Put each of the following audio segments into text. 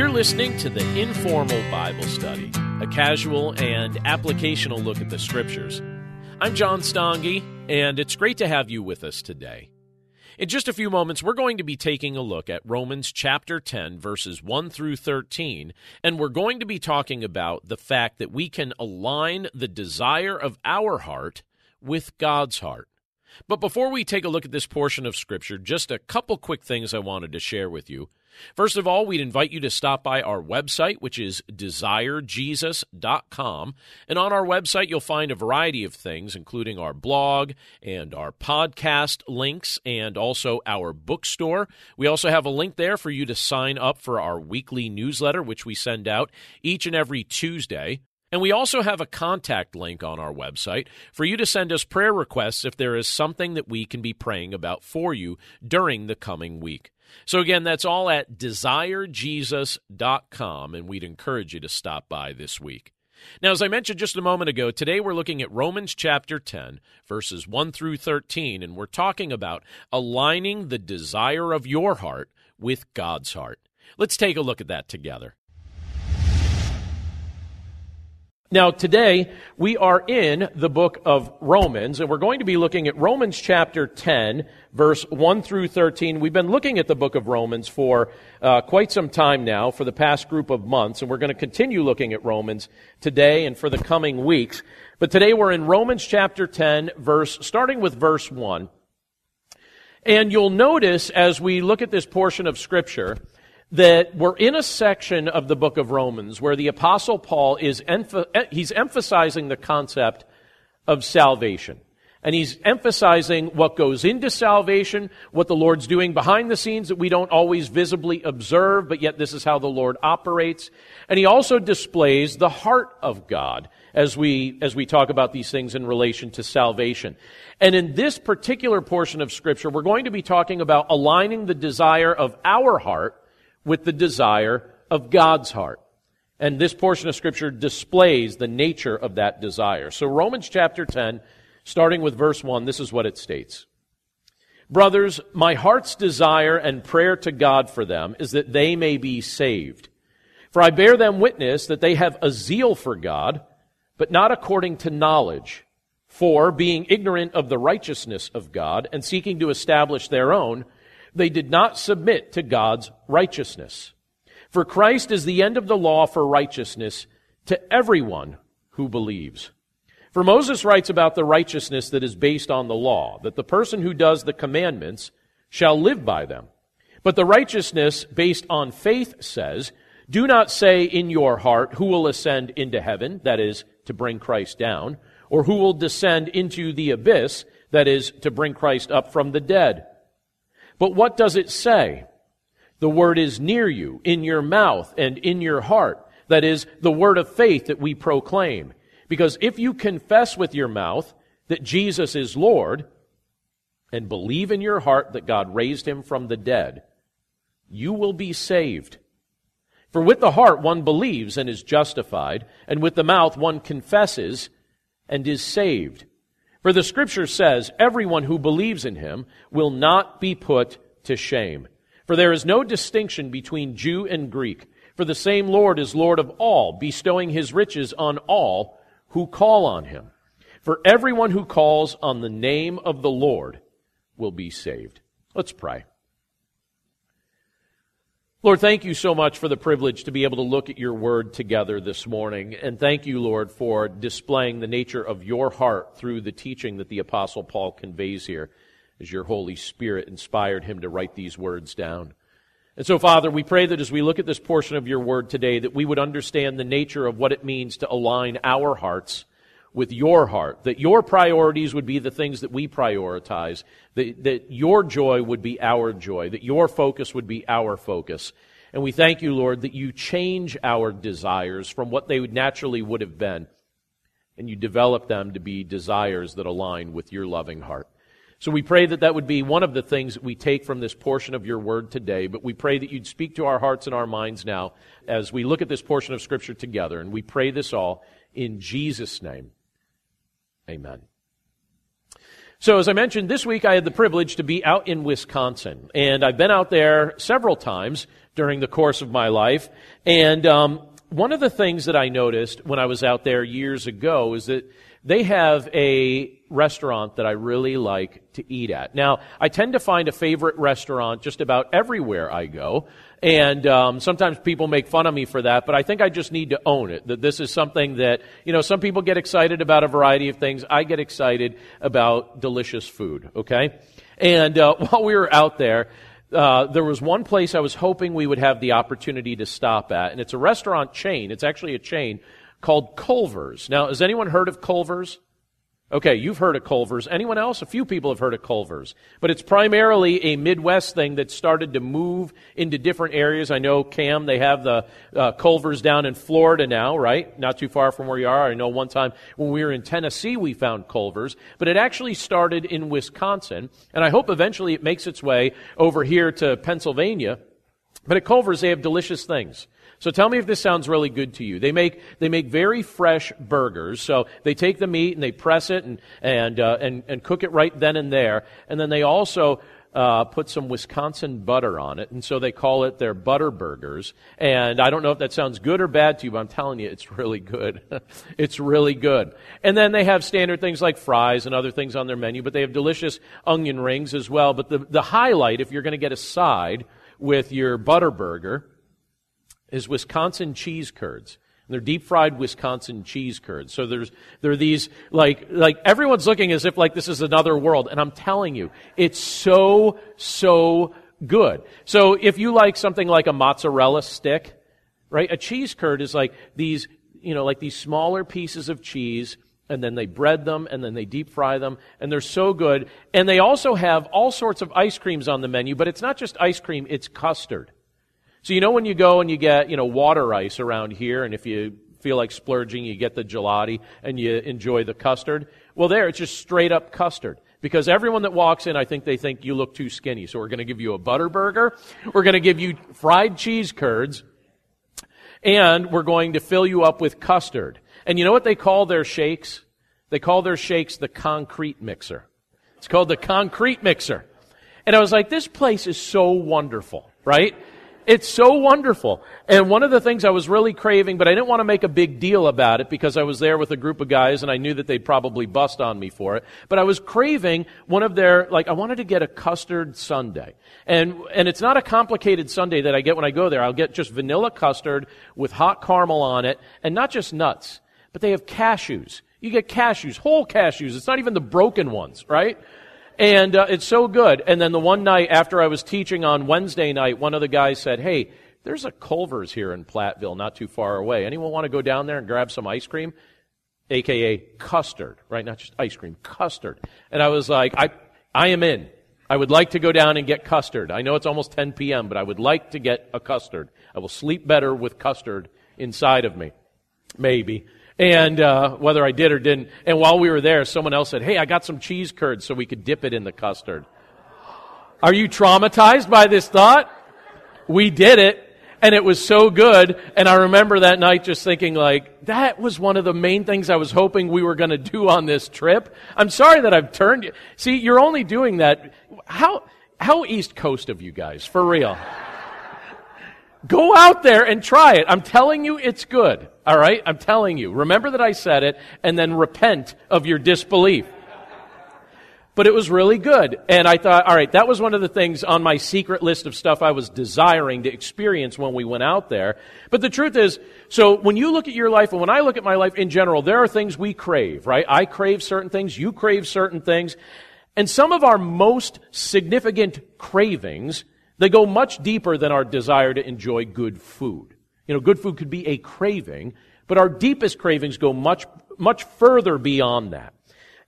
You're listening to the Informal Bible Study, a casual and applicational look at the Scriptures. I'm John Stange, and it's great to have you with us today. In just a few moments, we're going to be taking a look at Romans chapter 10, verses 1 through 13, and we're going to be talking about the fact that we can align the desire of our heart with God's heart. But before we take a look at this portion of Scripture, just a couple quick things I wanted to share with you. First of all, we'd invite you to stop by our website, which is desirejesus.com. And on our website, you'll find a variety of things, including our blog and our podcast links and also our bookstore. We also have a link there for you to sign up for our weekly newsletter, which we send out each and every Tuesday. And we also have a contact link on our website for you to send us prayer requests if there is something that we can be praying about for you during the coming week. So, again, that's all at desirejesus.com, and we'd encourage you to stop by this week. Now, as I mentioned just a moment ago, today we're looking at Romans chapter 10, verses 1 through 13, and we're talking about aligning the desire of your heart with God's heart. Let's take a look at that together. Now, today we are in the book of Romans, and we're going to be looking at Romans chapter 10, verse 1 through 13. We've been looking at the book of Romans for uh, quite some time now, for the past group of months, and we're going to continue looking at Romans today and for the coming weeks. But today we're in Romans chapter 10, verse, starting with verse 1. And you'll notice as we look at this portion of Scripture, that we're in a section of the book of Romans where the apostle Paul is emph- eh, he's emphasizing the concept of salvation. And he's emphasizing what goes into salvation, what the Lord's doing behind the scenes that we don't always visibly observe, but yet this is how the Lord operates. And he also displays the heart of God as we, as we talk about these things in relation to salvation. And in this particular portion of scripture, we're going to be talking about aligning the desire of our heart with the desire of God's heart. And this portion of Scripture displays the nature of that desire. So, Romans chapter 10, starting with verse 1, this is what it states Brothers, my heart's desire and prayer to God for them is that they may be saved. For I bear them witness that they have a zeal for God, but not according to knowledge. For, being ignorant of the righteousness of God and seeking to establish their own, they did not submit to God's righteousness. For Christ is the end of the law for righteousness to everyone who believes. For Moses writes about the righteousness that is based on the law, that the person who does the commandments shall live by them. But the righteousness based on faith says, Do not say in your heart, Who will ascend into heaven, that is, to bring Christ down, or who will descend into the abyss, that is, to bring Christ up from the dead. But what does it say? The word is near you, in your mouth and in your heart. That is the word of faith that we proclaim. Because if you confess with your mouth that Jesus is Lord and believe in your heart that God raised him from the dead, you will be saved. For with the heart one believes and is justified, and with the mouth one confesses and is saved. For the scripture says, everyone who believes in him will not be put to shame. For there is no distinction between Jew and Greek, for the same Lord is Lord of all, bestowing his riches on all who call on him. For everyone who calls on the name of the Lord will be saved. Let's pray. Lord, thank you so much for the privilege to be able to look at your word together this morning. And thank you, Lord, for displaying the nature of your heart through the teaching that the Apostle Paul conveys here as your Holy Spirit inspired him to write these words down. And so, Father, we pray that as we look at this portion of your word today, that we would understand the nature of what it means to align our hearts with your heart, that your priorities would be the things that we prioritize, that, that your joy would be our joy, that your focus would be our focus. And we thank you, Lord, that you change our desires from what they would naturally would have been, and you develop them to be desires that align with your loving heart. So we pray that that would be one of the things that we take from this portion of your word today, but we pray that you'd speak to our hearts and our minds now as we look at this portion of Scripture together. And we pray this all in Jesus' name. Amen. So, as I mentioned, this week I had the privilege to be out in Wisconsin. And I've been out there several times during the course of my life. And um, one of the things that I noticed when I was out there years ago is that they have a restaurant that I really like to eat at. Now, I tend to find a favorite restaurant just about everywhere I go. And um, sometimes people make fun of me for that, but I think I just need to own it. That this is something that, you know, some people get excited about a variety of things. I get excited about delicious food, okay? And uh, while we were out there, uh, there was one place I was hoping we would have the opportunity to stop at, and it's a restaurant chain. It's actually a chain called Culver's. Now, has anyone heard of Culver's? Okay, you've heard of Culver's. Anyone else? A few people have heard of Culver's. But it's primarily a Midwest thing that started to move into different areas. I know, Cam, they have the uh, Culver's down in Florida now, right? Not too far from where you are. I know one time when we were in Tennessee, we found Culver's. But it actually started in Wisconsin. And I hope eventually it makes its way over here to Pennsylvania. But at Culver's, they have delicious things. So tell me if this sounds really good to you. They make, they make very fresh burgers. So they take the meat and they press it and, and, uh, and, and cook it right then and there. And then they also, uh, put some Wisconsin butter on it, and so they call it their butter burgers. And I don't know if that sounds good or bad to you, but I'm telling you, it's really good. it's really good. And then they have standard things like fries and other things on their menu, but they have delicious onion rings as well. But the, the highlight, if you're going to get a side with your butter burger, is Wisconsin cheese curds. And they're deep fried Wisconsin cheese curds. So there's, there are these, like, like everyone's looking as if like this is another world. And I'm telling you, it's so, so good. So if you like something like a mozzarella stick, right? A cheese curd is like these, you know, like these smaller pieces of cheese and then they bread them and then they deep fry them and they're so good. And they also have all sorts of ice creams on the menu, but it's not just ice cream, it's custard. So you know when you go and you get, you know, water ice around here, and if you feel like splurging, you get the gelati and you enjoy the custard. Well, there, it's just straight up custard. Because everyone that walks in, I think they think you look too skinny. So we're going to give you a butter burger. We're going to give you fried cheese curds. And we're going to fill you up with custard. And you know what they call their shakes? They call their shakes the concrete mixer. It's called the concrete mixer. And I was like, this place is so wonderful, right? It's so wonderful. And one of the things I was really craving, but I didn't want to make a big deal about it because I was there with a group of guys and I knew that they'd probably bust on me for it. But I was craving one of their, like, I wanted to get a custard sundae. And, and it's not a complicated sundae that I get when I go there. I'll get just vanilla custard with hot caramel on it and not just nuts, but they have cashews. You get cashews, whole cashews. It's not even the broken ones, right? And uh, it's so good. And then the one night after I was teaching on Wednesday night, one of the guys said, Hey, there's a Culver's here in Platteville, not too far away. Anyone want to go down there and grab some ice cream? AKA custard, right? Not just ice cream, custard. And I was like, I, I am in. I would like to go down and get custard. I know it's almost 10 p.m., but I would like to get a custard. I will sleep better with custard inside of me. Maybe and uh, whether I did or didn't. And while we were there, someone else said, "Hey, I got some cheese curds so we could dip it in the custard." Are you traumatized by this thought? We did it, and it was so good. And I remember that night just thinking, like, that was one of the main things I was hoping we were going to do on this trip. I'm sorry that I've turned you. See, you're only doing that. How how East Coast of you guys, for real? Go out there and try it. I'm telling you, it's good. All right? I'm telling you. Remember that I said it and then repent of your disbelief. But it was really good. And I thought, all right, that was one of the things on my secret list of stuff I was desiring to experience when we went out there. But the truth is, so when you look at your life and when I look at my life in general, there are things we crave, right? I crave certain things. You crave certain things. And some of our most significant cravings, they go much deeper than our desire to enjoy good food. You know, good food could be a craving, but our deepest cravings go much, much further beyond that.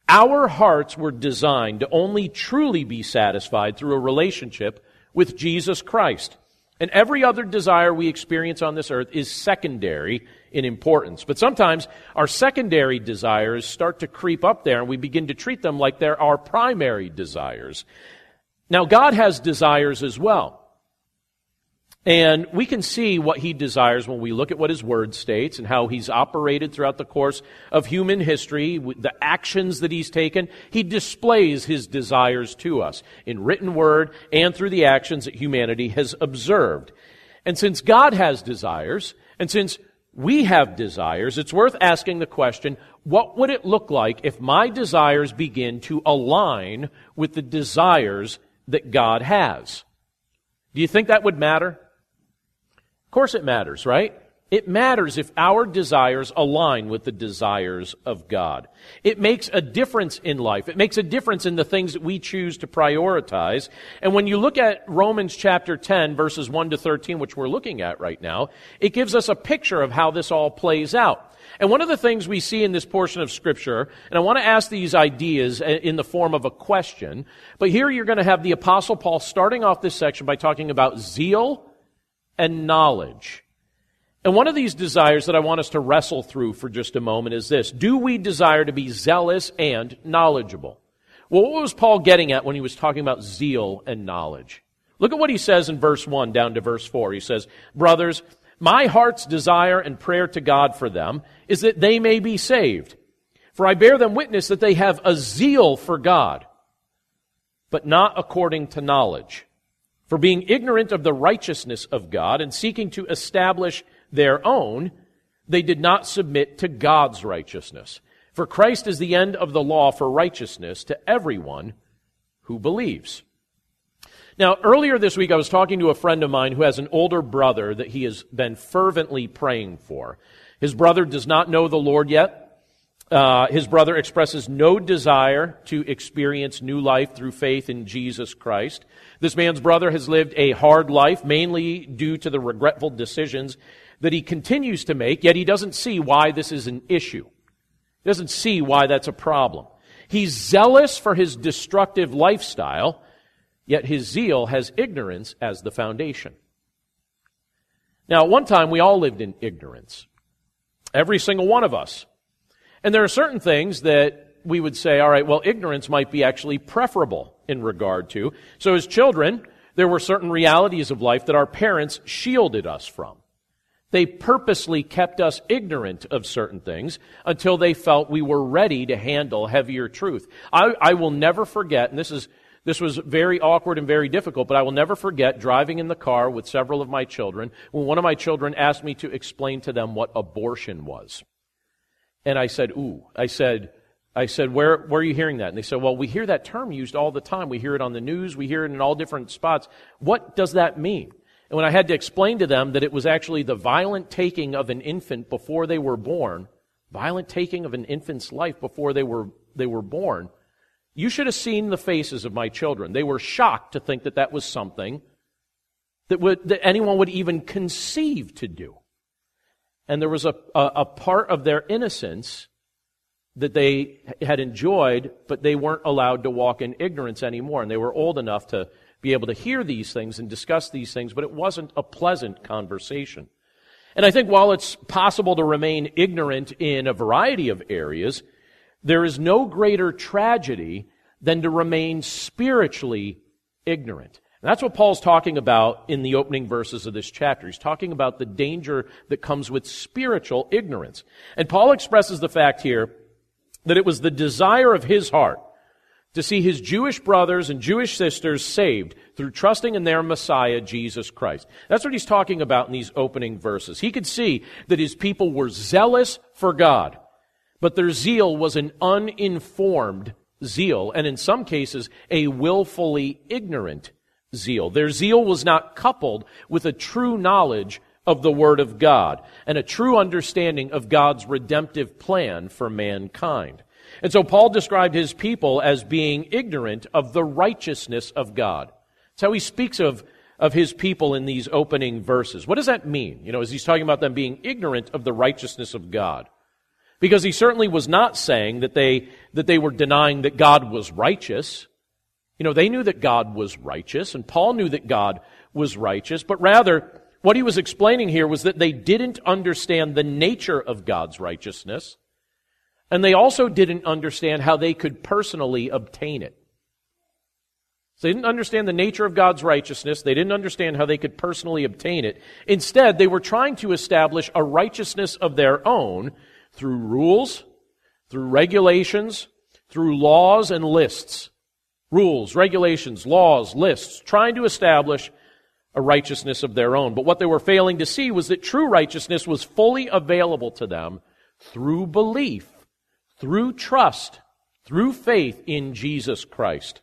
Our hearts were designed to only truly be satisfied through a relationship with Jesus Christ. And every other desire we experience on this earth is secondary in importance. But sometimes our secondary desires start to creep up there and we begin to treat them like they're our primary desires. Now, God has desires as well. And we can see what he desires when we look at what his word states and how he's operated throughout the course of human history, the actions that he's taken. He displays his desires to us in written word and through the actions that humanity has observed. And since God has desires, and since we have desires, it's worth asking the question, what would it look like if my desires begin to align with the desires that God has? Do you think that would matter? Of course it matters, right? It matters if our desires align with the desires of God. It makes a difference in life. It makes a difference in the things that we choose to prioritize. And when you look at Romans chapter 10 verses 1 to 13, which we're looking at right now, it gives us a picture of how this all plays out. And one of the things we see in this portion of scripture, and I want to ask these ideas in the form of a question, but here you're going to have the apostle Paul starting off this section by talking about zeal and knowledge. And one of these desires that I want us to wrestle through for just a moment is this. Do we desire to be zealous and knowledgeable? Well, what was Paul getting at when he was talking about zeal and knowledge? Look at what he says in verse 1 down to verse 4. He says, Brothers, my heart's desire and prayer to God for them is that they may be saved. For I bear them witness that they have a zeal for God, but not according to knowledge. For being ignorant of the righteousness of God and seeking to establish their own, they did not submit to God's righteousness. For Christ is the end of the law for righteousness to everyone who believes. Now, earlier this week, I was talking to a friend of mine who has an older brother that he has been fervently praying for. His brother does not know the Lord yet. Uh, his brother expresses no desire to experience new life through faith in Jesus Christ. This man's brother has lived a hard life, mainly due to the regretful decisions that he continues to make, yet he doesn't see why this is an issue. He doesn't see why that's a problem. He's zealous for his destructive lifestyle, yet his zeal has ignorance as the foundation. Now, at one time, we all lived in ignorance. Every single one of us. And there are certain things that we would say, all right, well, ignorance might be actually preferable in regard to. So as children, there were certain realities of life that our parents shielded us from. They purposely kept us ignorant of certain things until they felt we were ready to handle heavier truth. I, I, will never forget, and this is this was very awkward and very difficult, but I will never forget driving in the car with several of my children when one of my children asked me to explain to them what abortion was. And I said, ooh. I said, I said, where, where are you hearing that? And they said, well, we hear that term used all the time. We hear it on the news. We hear it in all different spots. What does that mean? And when I had to explain to them that it was actually the violent taking of an infant before they were born, violent taking of an infant's life before they were, they were born, you should have seen the faces of my children. They were shocked to think that that was something that, would, that anyone would even conceive to do and there was a, a, a part of their innocence that they had enjoyed, but they weren't allowed to walk in ignorance anymore. And they were old enough to be able to hear these things and discuss these things, but it wasn't a pleasant conversation. And I think while it's possible to remain ignorant in a variety of areas, there is no greater tragedy than to remain spiritually ignorant. And that's what Paul's talking about in the opening verses of this chapter. He's talking about the danger that comes with spiritual ignorance. And Paul expresses the fact here that it was the desire of his heart to see his Jewish brothers and Jewish sisters saved through trusting in their Messiah, Jesus Christ. That's what he's talking about in these opening verses. He could see that his people were zealous for God, but their zeal was an uninformed zeal, and in some cases, a willfully ignorant zeal. Their zeal was not coupled with a true knowledge of the Word of God and a true understanding of God's redemptive plan for mankind. And so Paul described his people as being ignorant of the righteousness of God. That's how he speaks of, of his people in these opening verses. What does that mean? You know, as he's talking about them being ignorant of the righteousness of God. Because he certainly was not saying that they, that they were denying that God was righteous. You know, they knew that God was righteous, and Paul knew that God was righteous, but rather, what he was explaining here was that they didn't understand the nature of God's righteousness, and they also didn't understand how they could personally obtain it. They didn't understand the nature of God's righteousness. They didn't understand how they could personally obtain it. Instead, they were trying to establish a righteousness of their own through rules, through regulations, through laws and lists. Rules, regulations, laws, lists, trying to establish a righteousness of their own. But what they were failing to see was that true righteousness was fully available to them through belief, through trust, through faith in Jesus Christ.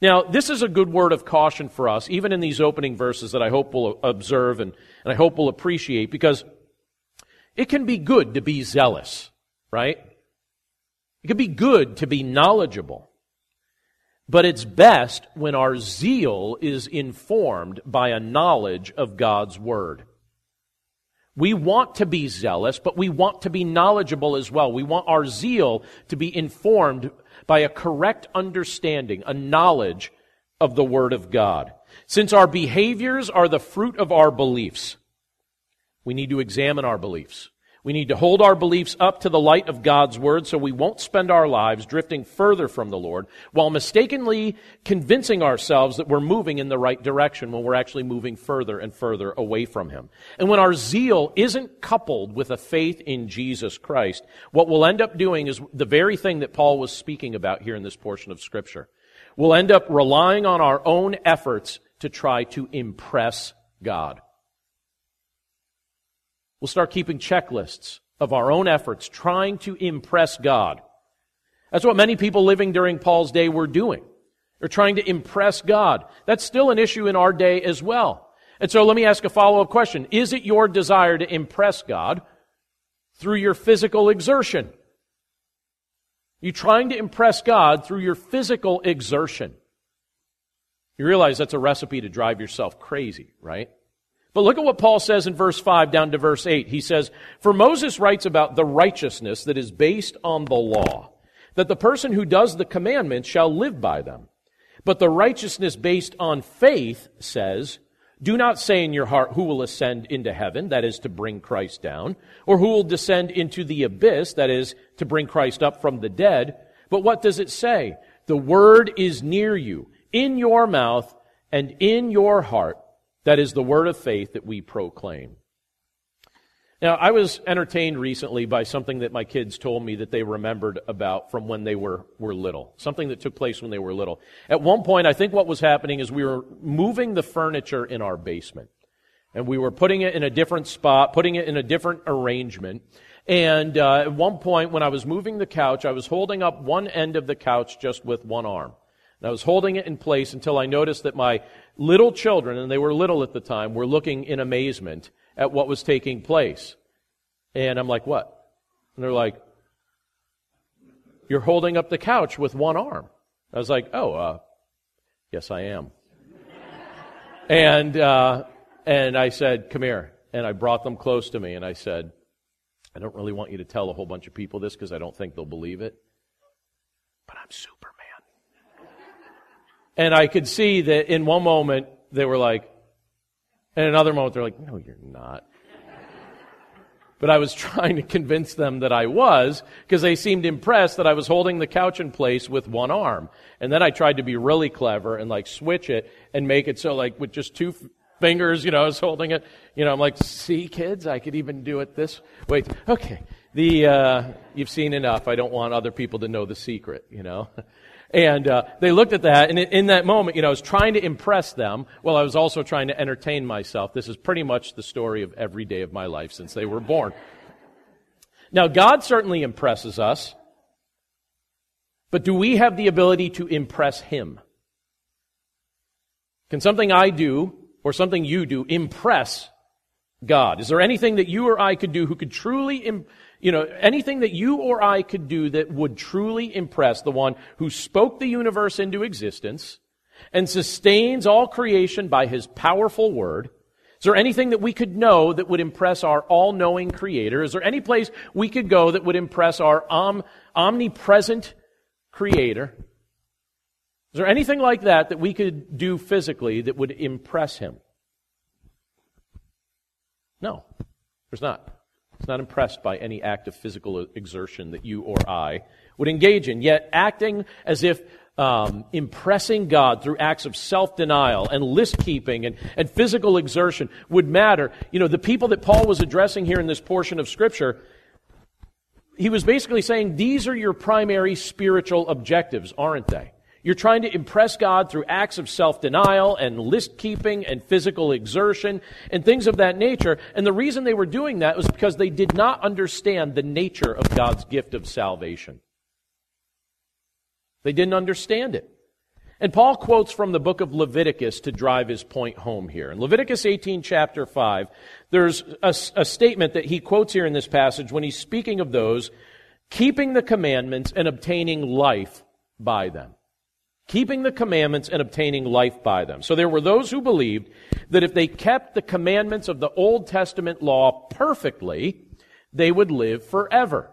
Now, this is a good word of caution for us, even in these opening verses that I hope we'll observe and, and I hope we'll appreciate, because it can be good to be zealous, right? It can be good to be knowledgeable. But it's best when our zeal is informed by a knowledge of God's Word. We want to be zealous, but we want to be knowledgeable as well. We want our zeal to be informed by a correct understanding, a knowledge of the Word of God. Since our behaviors are the fruit of our beliefs, we need to examine our beliefs. We need to hold our beliefs up to the light of God's Word so we won't spend our lives drifting further from the Lord while mistakenly convincing ourselves that we're moving in the right direction when we're actually moving further and further away from Him. And when our zeal isn't coupled with a faith in Jesus Christ, what we'll end up doing is the very thing that Paul was speaking about here in this portion of Scripture. We'll end up relying on our own efforts to try to impress God. We'll start keeping checklists of our own efforts, trying to impress God. That's what many people living during Paul's day were doing. They're trying to impress God. That's still an issue in our day as well. And so let me ask a follow-up question. Is it your desire to impress God through your physical exertion? Are you trying to impress God through your physical exertion? You realize that's a recipe to drive yourself crazy, right? But look at what Paul says in verse 5 down to verse 8. He says, For Moses writes about the righteousness that is based on the law, that the person who does the commandments shall live by them. But the righteousness based on faith says, Do not say in your heart, Who will ascend into heaven, that is to bring Christ down, or who will descend into the abyss, that is to bring Christ up from the dead. But what does it say? The word is near you, in your mouth and in your heart that is the word of faith that we proclaim. Now, I was entertained recently by something that my kids told me that they remembered about from when they were, were little. Something that took place when they were little. At one point, I think what was happening is we were moving the furniture in our basement. And we were putting it in a different spot, putting it in a different arrangement. And uh, at one point, when I was moving the couch, I was holding up one end of the couch just with one arm. And I was holding it in place until I noticed that my little children, and they were little at the time, were looking in amazement at what was taking place. And I'm like, what? And they're like, you're holding up the couch with one arm. I was like, oh, uh, yes, I am. and, uh, and I said, come here. And I brought them close to me and I said, I don't really want you to tell a whole bunch of people this because I don't think they'll believe it. But I'm Superman. And I could see that in one moment they were like, and another moment they're like, no, you're not. But I was trying to convince them that I was because they seemed impressed that I was holding the couch in place with one arm. And then I tried to be really clever and like switch it and make it so like with just two fingers, you know, I was holding it. You know, I'm like, see kids, I could even do it this. Wait, okay. The, uh, you've seen enough. I don't want other people to know the secret, you know. And uh, they looked at that, and in that moment, you know, I was trying to impress them while I was also trying to entertain myself. This is pretty much the story of every day of my life since they were born. Now, God certainly impresses us, but do we have the ability to impress Him? Can something I do or something you do impress God? Is there anything that you or I could do who could truly impress? You know, anything that you or I could do that would truly impress the one who spoke the universe into existence and sustains all creation by his powerful word. Is there anything that we could know that would impress our all knowing creator? Is there any place we could go that would impress our om- omnipresent creator? Is there anything like that that we could do physically that would impress him? No, there's not. He's not impressed by any act of physical exertion that you or I would engage in. Yet, acting as if um, impressing God through acts of self denial and list keeping and, and physical exertion would matter. You know, the people that Paul was addressing here in this portion of Scripture, he was basically saying these are your primary spiritual objectives, aren't they? You're trying to impress God through acts of self denial and list keeping and physical exertion and things of that nature. And the reason they were doing that was because they did not understand the nature of God's gift of salvation. They didn't understand it. And Paul quotes from the book of Leviticus to drive his point home here. In Leviticus 18, chapter 5, there's a, a, statement that he quotes here in this passage when he's speaking of those keeping the commandments and obtaining life by them. Keeping the commandments and obtaining life by them. So there were those who believed that if they kept the commandments of the Old Testament law perfectly, they would live forever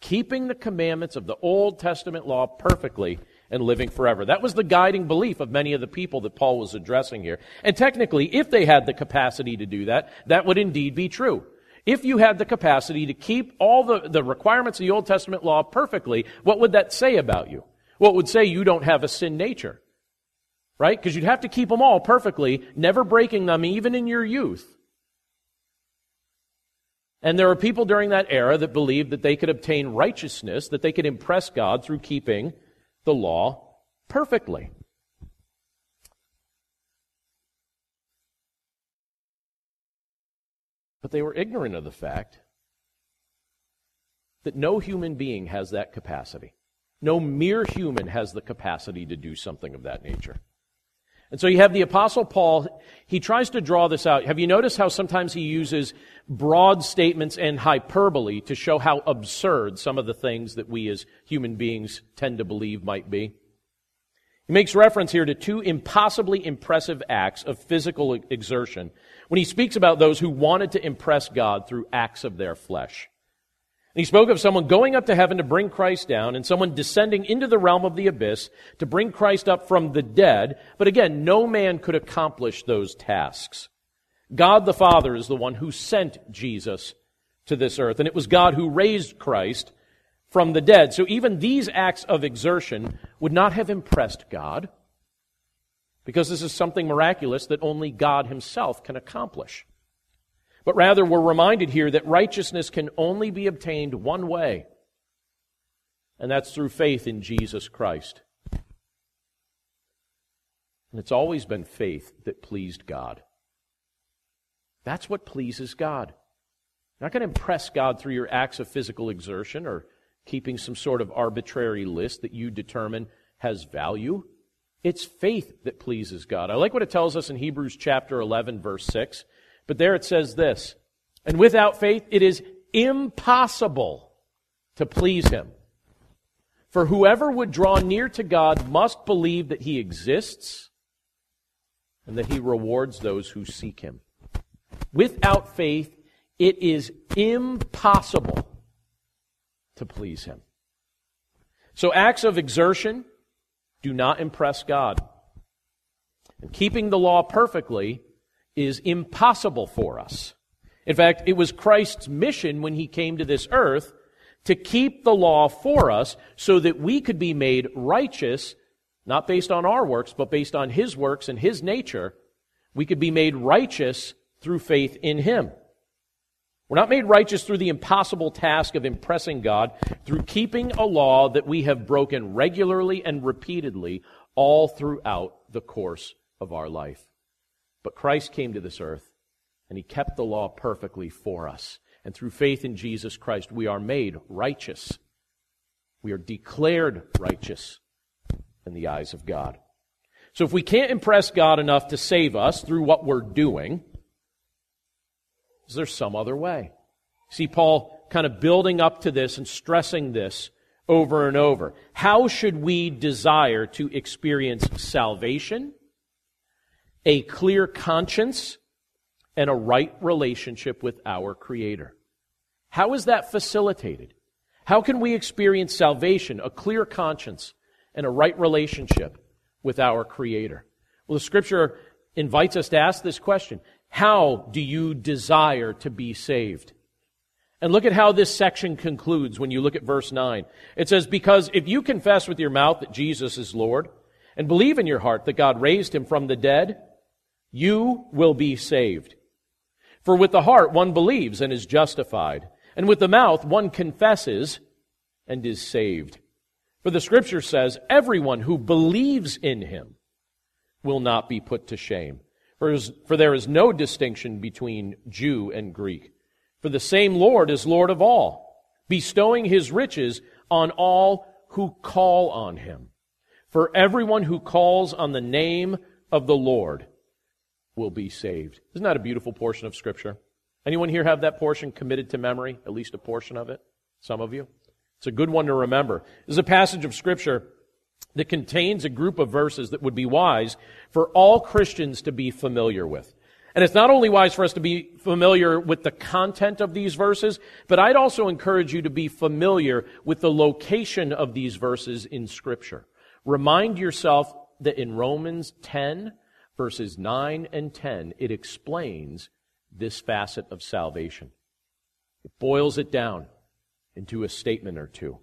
keeping the commandments of the Old Testament law perfectly and living forever. That was the guiding belief of many of the people that Paul was addressing here. And technically, if they had the capacity to do that, that would indeed be true. If you had the capacity to keep all the, the requirements of the Old Testament law perfectly, what would that say about you? Well, it would say you don't have a sin nature. Right? Because you'd have to keep them all perfectly, never breaking them even in your youth. And there were people during that era that believed that they could obtain righteousness, that they could impress God through keeping the law perfectly. But they were ignorant of the fact that no human being has that capacity. No mere human has the capacity to do something of that nature. And so you have the apostle Paul, he tries to draw this out. Have you noticed how sometimes he uses broad statements and hyperbole to show how absurd some of the things that we as human beings tend to believe might be? He makes reference here to two impossibly impressive acts of physical exertion when he speaks about those who wanted to impress God through acts of their flesh. He spoke of someone going up to heaven to bring Christ down and someone descending into the realm of the abyss to bring Christ up from the dead. But again, no man could accomplish those tasks. God the Father is the one who sent Jesus to this earth, and it was God who raised Christ from the dead. So even these acts of exertion would not have impressed God because this is something miraculous that only God Himself can accomplish. But rather, we're reminded here that righteousness can only be obtained one way, and that's through faith in Jesus Christ. And it's always been faith that pleased God. That's what pleases God. You're not going to impress God through your acts of physical exertion or keeping some sort of arbitrary list that you determine has value. It's faith that pleases God. I like what it tells us in Hebrews chapter 11, verse 6. But there it says this And without faith, it is impossible to please Him. For whoever would draw near to God must believe that He exists and that He rewards those who seek Him. Without faith, it is impossible to please Him. So acts of exertion do not impress God. And keeping the law perfectly is impossible for us. In fact, it was Christ's mission when he came to this earth to keep the law for us so that we could be made righteous, not based on our works, but based on his works and his nature. We could be made righteous through faith in him. We're not made righteous through the impossible task of impressing God, through keeping a law that we have broken regularly and repeatedly all throughout the course of our life. But Christ came to this earth, and he kept the law perfectly for us. And through faith in Jesus Christ, we are made righteous. We are declared righteous in the eyes of God. So if we can't impress God enough to save us through what we're doing, is there some other way? See Paul kind of building up to this and stressing this over and over. How should we desire to experience salvation, a clear conscience, and a right relationship with our Creator? How is that facilitated? How can we experience salvation, a clear conscience, and a right relationship with our Creator? Well, the Scripture invites us to ask this question how do you desire to be saved? And look at how this section concludes when you look at verse 9. It says, Because if you confess with your mouth that Jesus is Lord, and believe in your heart that God raised him from the dead, you will be saved. For with the heart one believes and is justified, and with the mouth one confesses and is saved. For the scripture says, Everyone who believes in him will not be put to shame. For, for there is no distinction between Jew and Greek. For the same Lord is Lord of all, bestowing his riches on all who call on him. For everyone who calls on the name of the Lord will be saved. Isn't that a beautiful portion of Scripture? Anyone here have that portion committed to memory? At least a portion of it? Some of you? It's a good one to remember. This is a passage of Scripture that contains a group of verses that would be wise for all Christians to be familiar with. And it's not only wise for us to be familiar with the content of these verses, but I'd also encourage you to be familiar with the location of these verses in Scripture. Remind yourself that in Romans 10, verses 9 and 10, it explains this facet of salvation. It boils it down into a statement or two.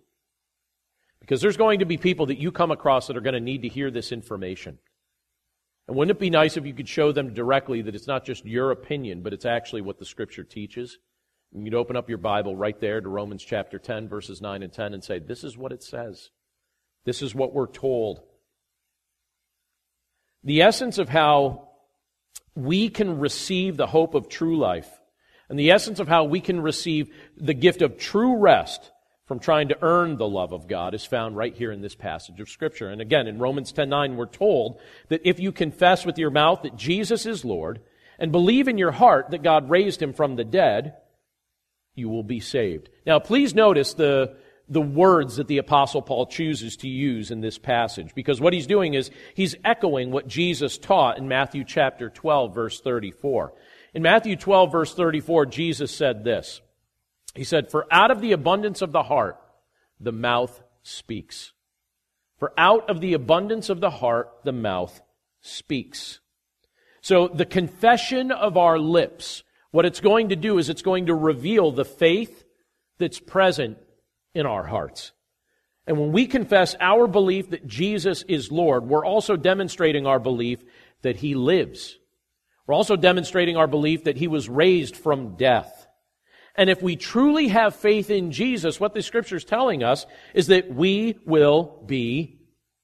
Because there's going to be people that you come across that are going to need to hear this information. And wouldn't it be nice if you could show them directly that it's not just your opinion, but it's actually what the Scripture teaches? And you'd open up your Bible right there to Romans chapter 10, verses 9 and 10, and say, This is what it says. This is what we're told. The essence of how we can receive the hope of true life, and the essence of how we can receive the gift of true rest from trying to earn the love of God is found right here in this passage of Scripture. And again, in Romans 10:9, we're told that if you confess with your mouth that Jesus is Lord and believe in your heart that God raised him from the dead, you will be saved. Now, please notice the, the words that the Apostle Paul chooses to use in this passage, because what he's doing is he's echoing what Jesus taught in Matthew chapter 12, verse 34. In Matthew 12, verse 34, Jesus said this. He said, For out of the abundance of the heart, the mouth speaks. For out of the abundance of the heart, the mouth speaks. So the confession of our lips, what it's going to do is it's going to reveal the faith that's present in our hearts. And when we confess our belief that Jesus is Lord, we're also demonstrating our belief that He lives. We're also demonstrating our belief that He was raised from death. And if we truly have faith in Jesus, what the scripture is telling us is that we will be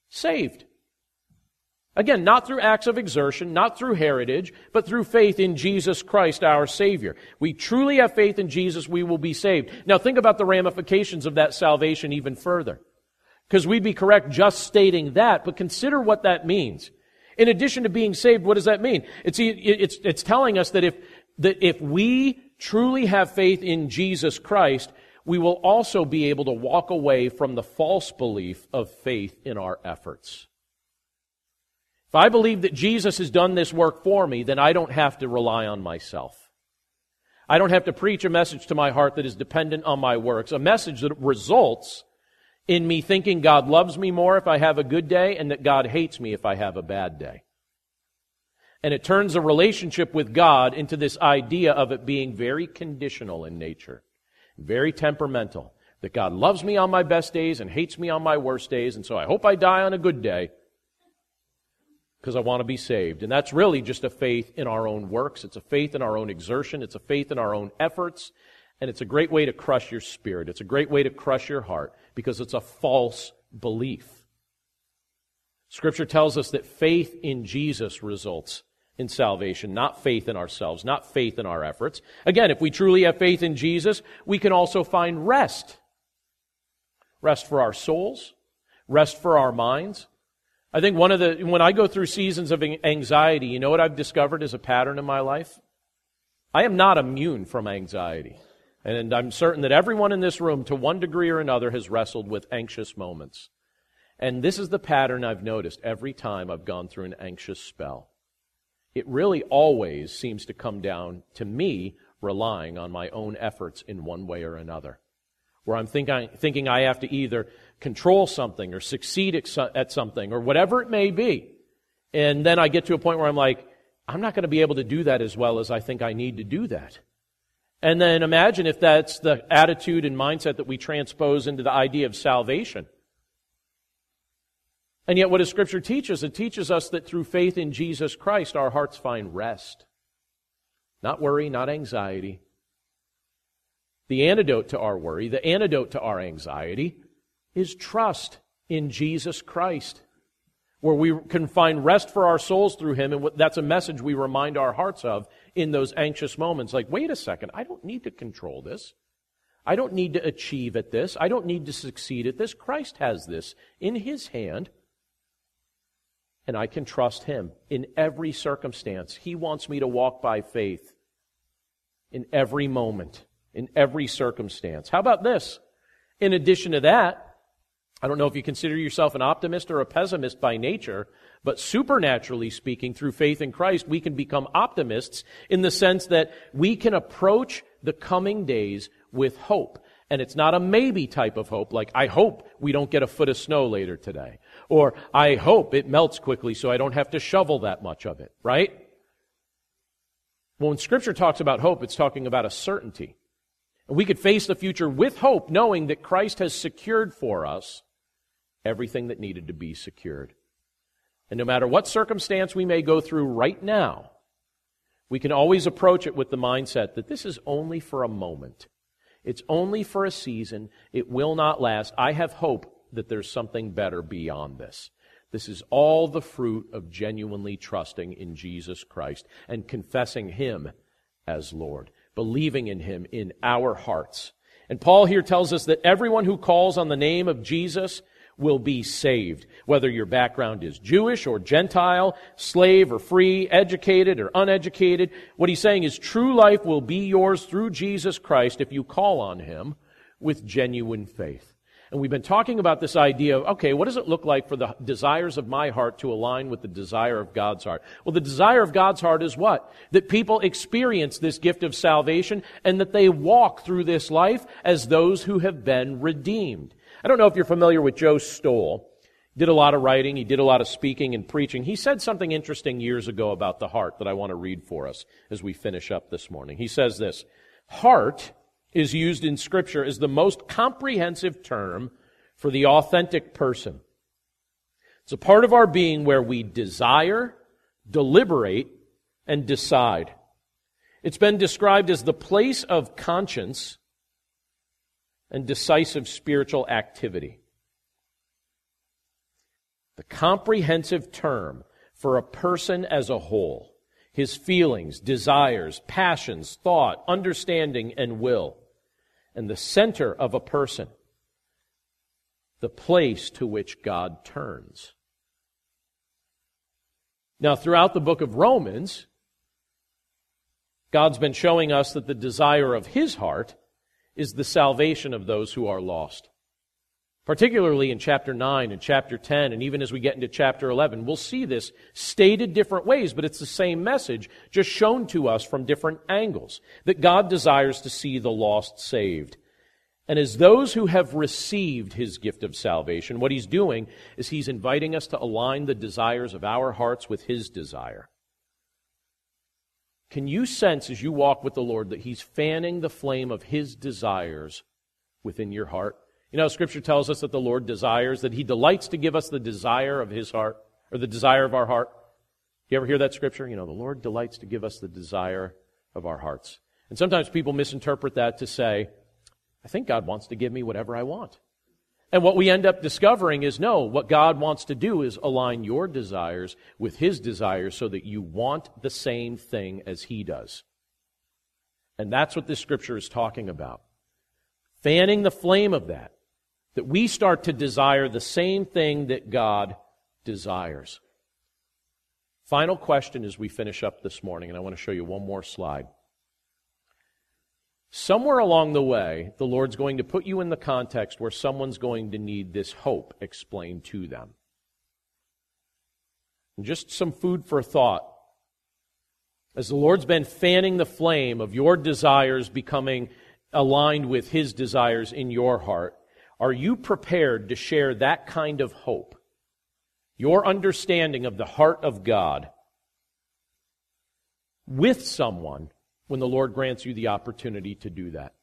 saved. Again, not through acts of exertion, not through heritage, but through faith in Jesus Christ, our Savior. We truly have faith in Jesus, we will be saved. Now think about the ramifications of that salvation even further. Because we'd be correct just stating that, but consider what that means. In addition to being saved, what does that mean? It's, it's, it's telling us that if, that if we truly have faith in Jesus Christ, we will also be able to walk away from the false belief of faith in our efforts. If I believe that Jesus has done this work for me, then I don't have to rely on myself. I don't have to preach a message to my heart that is dependent on my works, a message that results in me thinking God loves me more if I have a good day and that God hates me if I have a bad day. And it turns a relationship with God into this idea of it being very conditional in nature, very temperamental. That God loves me on my best days and hates me on my worst days, and so I hope I die on a good day because I want to be saved. And that's really just a faith in our own works. It's a faith in our own exertion. It's a faith in our own efforts. And it's a great way to crush your spirit. It's a great way to crush your heart because it's a false belief. Scripture tells us that faith in Jesus results in salvation, not faith in ourselves, not faith in our efforts. Again, if we truly have faith in Jesus, we can also find rest. Rest for our souls, rest for our minds. I think one of the, when I go through seasons of anxiety, you know what I've discovered as a pattern in my life? I am not immune from anxiety. And I'm certain that everyone in this room, to one degree or another, has wrestled with anxious moments. And this is the pattern I've noticed every time I've gone through an anxious spell it really always seems to come down to me relying on my own efforts in one way or another. Where I'm thinking, thinking I have to either control something or succeed at something or whatever it may be. And then I get to a point where I'm like, I'm not going to be able to do that as well as I think I need to do that. And then imagine if that's the attitude and mindset that we transpose into the idea of salvation. And yet, what does Scripture teach us? It teaches us that through faith in Jesus Christ, our hearts find rest. Not worry, not anxiety. The antidote to our worry, the antidote to our anxiety, is trust in Jesus Christ, where we can find rest for our souls through Him. And that's a message we remind our hearts of in those anxious moments. Like, wait a second, I don't need to control this. I don't need to achieve at this. I don't need to succeed at this. Christ has this in His hand. And I can trust Him in every circumstance. He wants me to walk by faith in every moment, in every circumstance. How about this? In addition to that, I don't know if you consider yourself an optimist or a pessimist by nature, but supernaturally speaking, through faith in Christ, we can become optimists in the sense that we can approach the coming days with hope. And it's not a maybe type of hope, like, I hope we don't get a foot of snow later today. Or, I hope it melts quickly so I don't have to shovel that much of it, right? When Scripture talks about hope, it's talking about a certainty. We could face the future with hope, knowing that Christ has secured for us everything that needed to be secured. And no matter what circumstance we may go through right now, we can always approach it with the mindset that this is only for a moment. It's only for a season. It will not last. I have hope that there's something better beyond this. This is all the fruit of genuinely trusting in Jesus Christ and confessing Him as Lord, believing in Him in our hearts. And Paul here tells us that everyone who calls on the name of Jesus will be saved. Whether your background is Jewish or Gentile, slave or free, educated or uneducated, what he's saying is true life will be yours through Jesus Christ if you call on him with genuine faith. And we've been talking about this idea of, okay, what does it look like for the desires of my heart to align with the desire of God's heart? Well, the desire of God's heart is what? That people experience this gift of salvation and that they walk through this life as those who have been redeemed. I don't know if you're familiar with John Stott. He did a lot of writing, he did a lot of speaking and preaching. He said something interesting years ago about the heart that I want to read for us as we finish up this morning. He says this Heart is used in Scripture as the most comprehensive term for the authentic person. It's a part of our being where we desire, deliberate, and decide. It's been described as the place of conscience and decisive spiritual activity. The comprehensive term for a person as a whole, his feelings, desires, passions, thought, understanding, and will, and the center of a person, the place to which God turns. Now, throughout the book of Romans, God's been showing us that the desire of his heart is the salvation of those who are lost. Particularly in chapter 9 and chapter 10, and even as we get into chapter 11, we'll see this stated different ways, but it's the same message, just shown to us from different angles. That God desires to see the lost saved. And as those who have received his gift of salvation, what he's doing is he's inviting us to align the desires of our hearts with his desire. Can you sense as you walk with the Lord that He's fanning the flame of His desires within your heart? You know, Scripture tells us that the Lord desires, that He delights to give us the desire of His heart, or the desire of our heart. You ever hear that Scripture? You know, the Lord delights to give us the desire of our hearts. And sometimes people misinterpret that to say, I think God wants to give me whatever I want. And what we end up discovering is no, what God wants to do is align your desires with His desires so that you want the same thing as He does. And that's what this scripture is talking about. Fanning the flame of that. That we start to desire the same thing that God desires. Final question as we finish up this morning, and I want to show you one more slide. Somewhere along the way, the Lord's going to put you in the context where someone's going to need this hope explained to them. And just some food for thought. As the Lord's been fanning the flame of your desires becoming aligned with His desires in your heart, are you prepared to share that kind of hope? Your understanding of the heart of God with someone when the Lord grants you the opportunity to do that.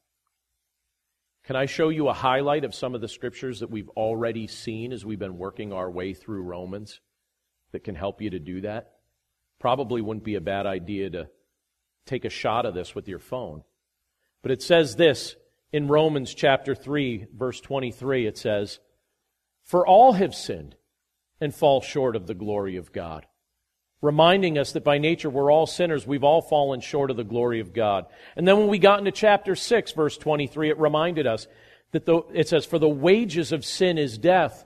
Can I show you a highlight of some of the scriptures that we've already seen as we've been working our way through Romans that can help you to do that? Probably wouldn't be a bad idea to take a shot of this with your phone. But it says this in Romans chapter 3, verse 23. It says, For all have sinned and fall short of the glory of God. Reminding us that by nature we're all sinners. We've all fallen short of the glory of God. And then when we got into chapter 6, verse 23, it reminded us that the, it says, For the wages of sin is death,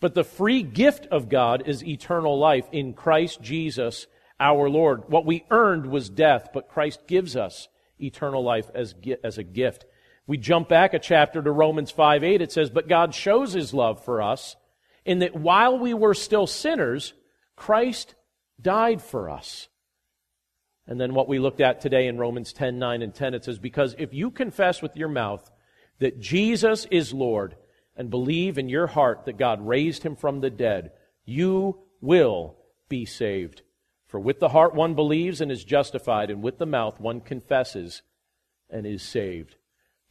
but the free gift of God is eternal life in Christ Jesus our Lord. What we earned was death, but Christ gives us eternal life as, as a gift. We jump back a chapter to Romans 5 8. It says, But God shows his love for us in that while we were still sinners, Christ died for us. And then what we looked at today in Romans 10 9 and 10, it says, Because if you confess with your mouth that Jesus is Lord and believe in your heart that God raised him from the dead, you will be saved. For with the heart one believes and is justified, and with the mouth one confesses and is saved.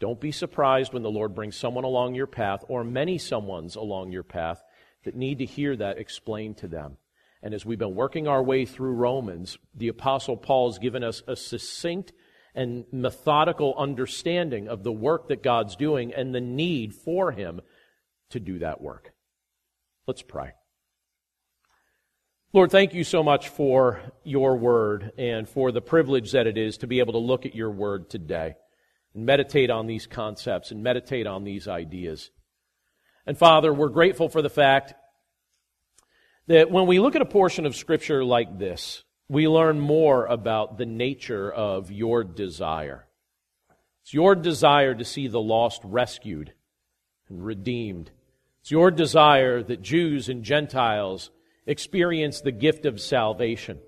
Don't be surprised when the Lord brings someone along your path, or many someones along your path, that need to hear that explained to them. And as we've been working our way through Romans, the Apostle Paul has given us a succinct and methodical understanding of the work that God's doing and the need for Him to do that work. Let's pray. Lord, thank you so much for your word and for the privilege that it is to be able to look at your word today and meditate on these concepts and meditate on these ideas. And Father, we're grateful for the fact that when we look at a portion of Scripture like this, we learn more about the nature of your desire. It's your desire to see the lost rescued and redeemed. It's your desire that Jews and Gentiles experience the gift of salvation.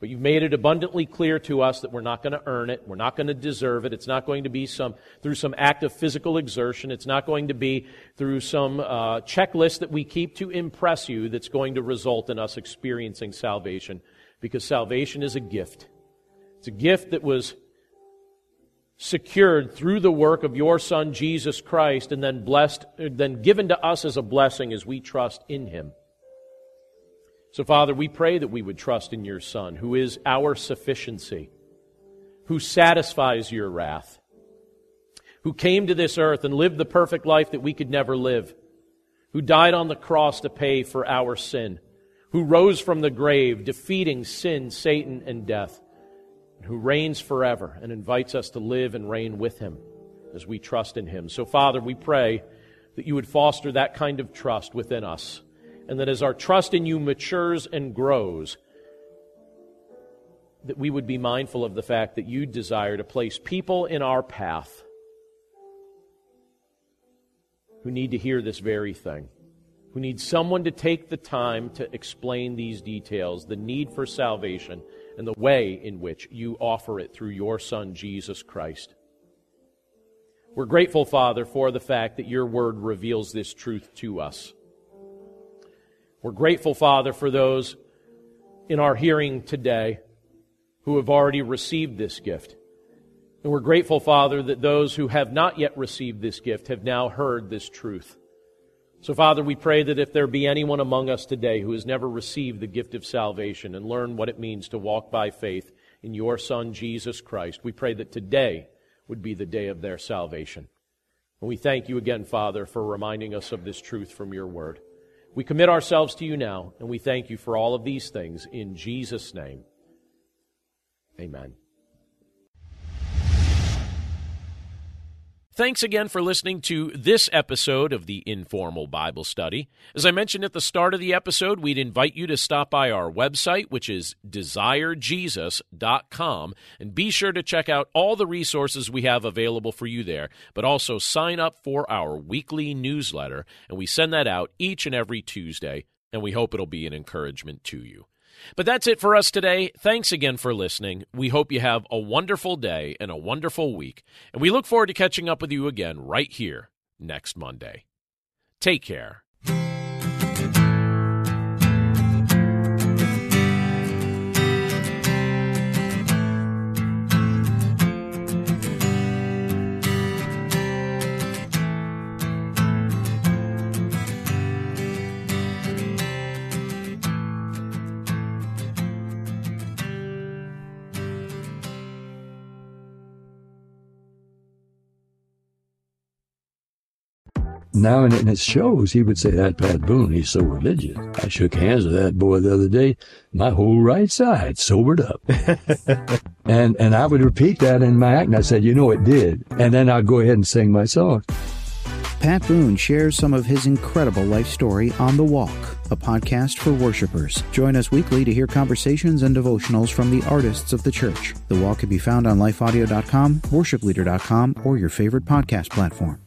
But you've made it abundantly clear to us that we're not going to earn it. We're not going to deserve it. It's not going to be some, through some act of physical exertion. It's not going to be through some uh, checklist that we keep to impress you that's going to result in us experiencing salvation. Because salvation is a gift. It's a gift that was secured through the work of your Son, Jesus Christ, and then blessed, then given to us as a blessing as we trust in Him. So, Father, we pray that we would trust in your Son, who is our sufficiency, who satisfies your wrath, who came to this earth and lived the perfect life that we could never live, who died on the cross to pay for our sin, who rose from the grave, defeating sin, Satan, and death, and who reigns forever and invites us to live and reign with him as we trust in him. So, Father, we pray that you would foster that kind of trust within us and that as our trust in you matures and grows, that we would be mindful of the fact that you desire to place people in our path who need to hear this very thing, who need someone to take the time to explain these details, the need for salvation, and the way in which you offer it through your Son, Jesus Christ. We're grateful, Father, for the fact that your word reveals this truth to us. We're grateful, Father, for those in our hearing today who have already received this gift. And we're grateful, Father, that those who have not yet received this gift have now heard this truth. So, Father, we pray that if there be anyone among us today who has never received the gift of salvation and learned what it means to walk by faith in your Son, Jesus Christ, we pray that today would be the day of their salvation. And we thank you again, Father, for reminding us of this truth from your word. We commit ourselves to you now, and we thank you for all of these things in Jesus' name. Amen. Thanks again for listening to this episode of the Informal Bible Study. As I mentioned at the start of the episode, we'd invite you to stop by our website, which is desirejesus.com, and be sure to check out all the resources we have available for you there, but also sign up for our weekly newsletter, and we send that out each and every Tuesday, and we hope it'll be an encouragement to you. But that's it for us today. Thanks again for listening. We hope you have a wonderful day and a wonderful week. And we look forward to catching up with you again right here next Monday. Take care. Now and in his shows, he would say, that Pat Boone, he's so religious. I shook hands with that boy the other day. My whole right side sobered up. and, and I would repeat that in my act. And I said, you know, it did. And then I'd go ahead and sing my song. Pat Boone shares some of his incredible life story on The Walk, a podcast for worshipers. Join us weekly to hear conversations and devotionals from the artists of the church. The Walk can be found on lifeaudio.com, worshipleader.com, or your favorite podcast platform.